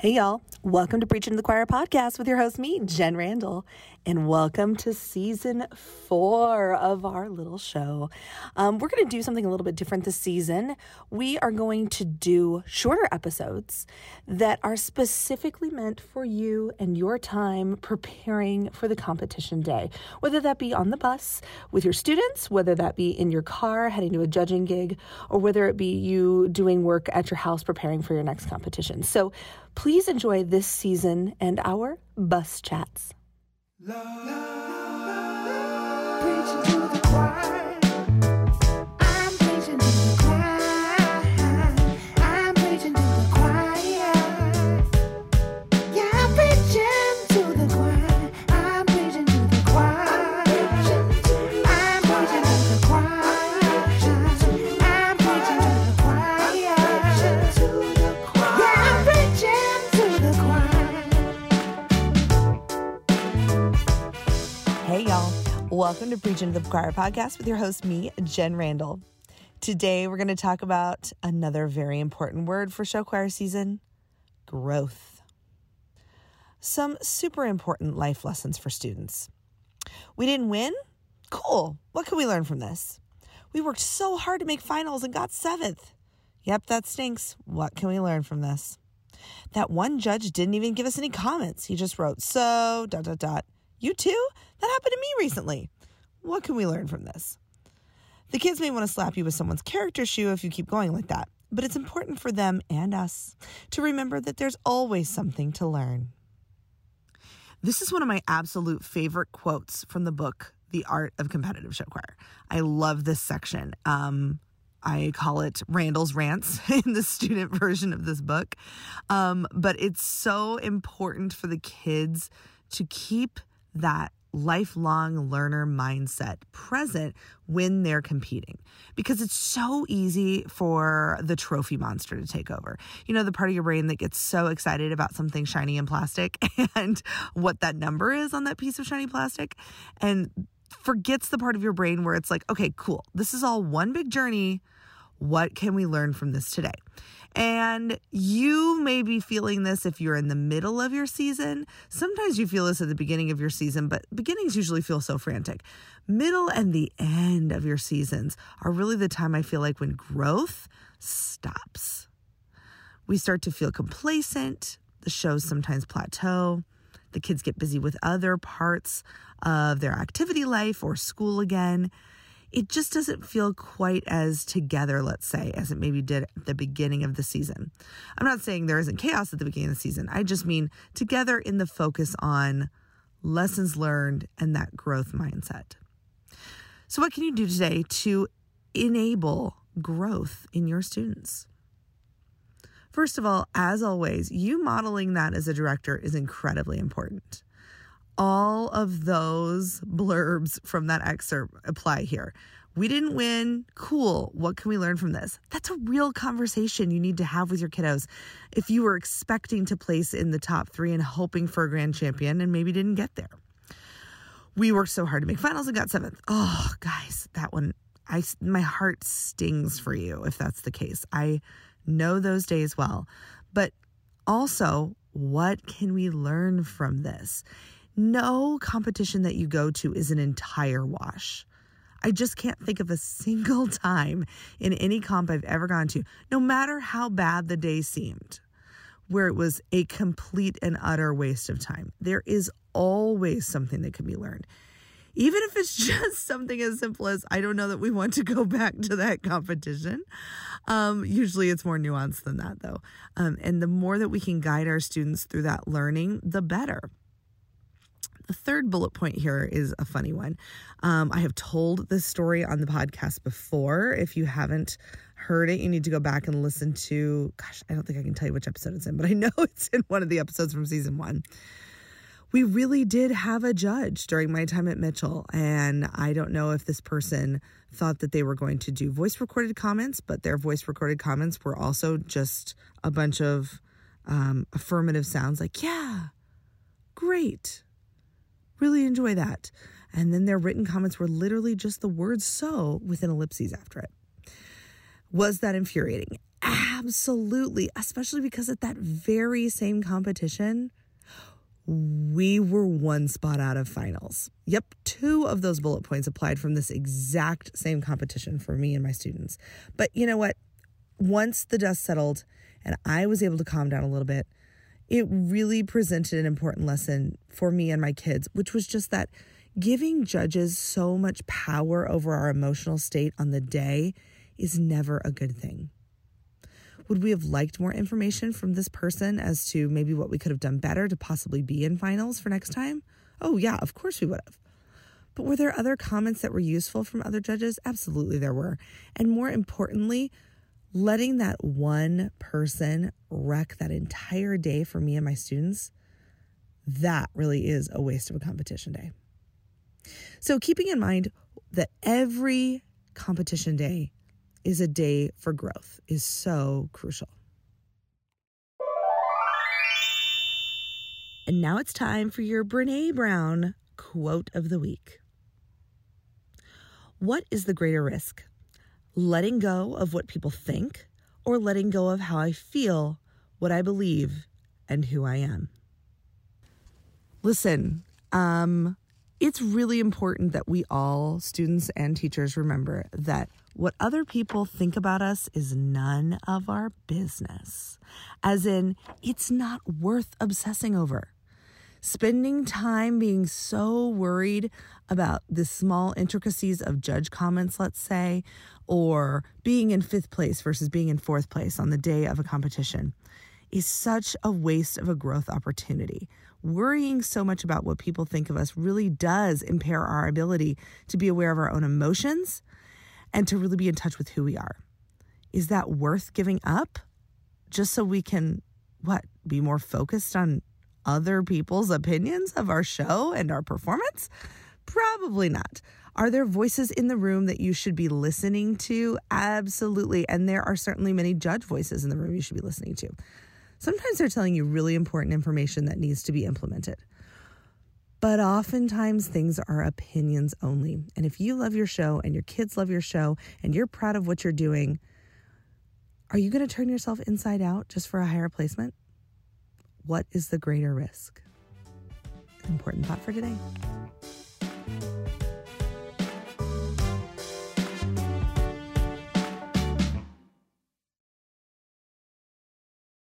Hey, y'all. Welcome to Preaching to the Choir podcast with your host, me, Jen Randall. And welcome to season four of our little show. Um, we're going to do something a little bit different this season. We are going to do shorter episodes that are specifically meant for you and your time preparing for the competition day, whether that be on the bus with your students, whether that be in your car heading to a judging gig, or whether it be you doing work at your house preparing for your next competition. So, Please enjoy this season and our bus chats. Welcome to Preaching to the Choir podcast with your host, me, Jen Randall. Today, we're going to talk about another very important word for show choir season growth. Some super important life lessons for students. We didn't win? Cool. What can we learn from this? We worked so hard to make finals and got seventh. Yep, that stinks. What can we learn from this? That one judge didn't even give us any comments. He just wrote, so, dot, dot, dot. You too? That happened to me recently. What can we learn from this? The kids may want to slap you with someone's character shoe if you keep going like that, but it's important for them and us to remember that there's always something to learn. This is one of my absolute favorite quotes from the book, The Art of Competitive Show Choir. I love this section. Um, I call it Randall's Rants in the student version of this book. Um, but it's so important for the kids to keep that lifelong learner mindset present when they're competing because it's so easy for the trophy monster to take over. You know, the part of your brain that gets so excited about something shiny and plastic and what that number is on that piece of shiny plastic and forgets the part of your brain where it's like, okay, cool. This is all one big journey. What can we learn from this today? And you may be feeling this if you're in the middle of your season. Sometimes you feel this at the beginning of your season, but beginnings usually feel so frantic. Middle and the end of your seasons are really the time I feel like when growth stops. We start to feel complacent. The shows sometimes plateau. The kids get busy with other parts of their activity life or school again it just doesn't feel quite as together, let's say, as it maybe did at the beginning of the season. I'm not saying there isn't chaos at the beginning of the season. I just mean together in the focus on lessons learned and that growth mindset. So, what can you do today to enable growth in your students? First of all, as always, you modeling that as a director is incredibly important all of those blurbs from that excerpt apply here. We didn't win. Cool. What can we learn from this? That's a real conversation you need to have with your kiddos. If you were expecting to place in the top three and hoping for a grand champion and maybe didn't get there, we worked so hard to make finals and got seventh. Oh, guys, that one, I my heart stings for you if that's the case. I know those days well, but also, what can we learn from this? No competition that you go to is an entire wash. I just can't think of a single time in any comp I've ever gone to, no matter how bad the day seemed, where it was a complete and utter waste of time. There is always something that can be learned. Even if it's just something as simple as, I don't know that we want to go back to that competition. Um, usually it's more nuanced than that, though. Um, and the more that we can guide our students through that learning, the better. The third bullet point here is a funny one. Um, I have told this story on the podcast before. If you haven't heard it, you need to go back and listen to, gosh, I don't think I can tell you which episode it's in, but I know it's in one of the episodes from season one. We really did have a judge during my time at Mitchell, and I don't know if this person thought that they were going to do voice recorded comments, but their voice recorded comments were also just a bunch of um, affirmative sounds like, yeah, great, Really enjoy that. And then their written comments were literally just the word so with an ellipses after it. Was that infuriating? Absolutely, especially because at that very same competition, we were one spot out of finals. Yep, two of those bullet points applied from this exact same competition for me and my students. But you know what? Once the dust settled and I was able to calm down a little bit, it really presented an important lesson for me and my kids, which was just that giving judges so much power over our emotional state on the day is never a good thing. Would we have liked more information from this person as to maybe what we could have done better to possibly be in finals for next time? Oh, yeah, of course we would have. But were there other comments that were useful from other judges? Absolutely, there were. And more importantly, letting that one person wreck that entire day for me and my students, that really is a waste of a competition day. So, keeping in mind that every competition day is a day for growth is so crucial. And now it's time for your Brene Brown quote of the week. What is the greater risk? Letting go of what people think or letting go of how I feel, what I believe, and who I am? Listen, um, it's really important that we all, students and teachers, remember that what other people think about us is none of our business. As in, it's not worth obsessing over. Spending time being so worried about the small intricacies of judge comments, let's say, or being in fifth place versus being in fourth place on the day of a competition is such a waste of a growth opportunity. Worrying so much about what people think of us really does impair our ability to be aware of our own emotions and to really be in touch with who we are. Is that worth giving up just so we can, what, be more focused on other people's opinions of our show and our performance? Probably not. Are there voices in the room that you should be listening to? Absolutely. And there are certainly many judge voices in the room you should be listening to. Sometimes they're telling you really important information that needs to be implemented. But oftentimes things are opinions only. And if you love your show and your kids love your show and you're proud of what you're doing, are you going to turn yourself inside out just for a higher placement? What is the greater risk? Important thought for today.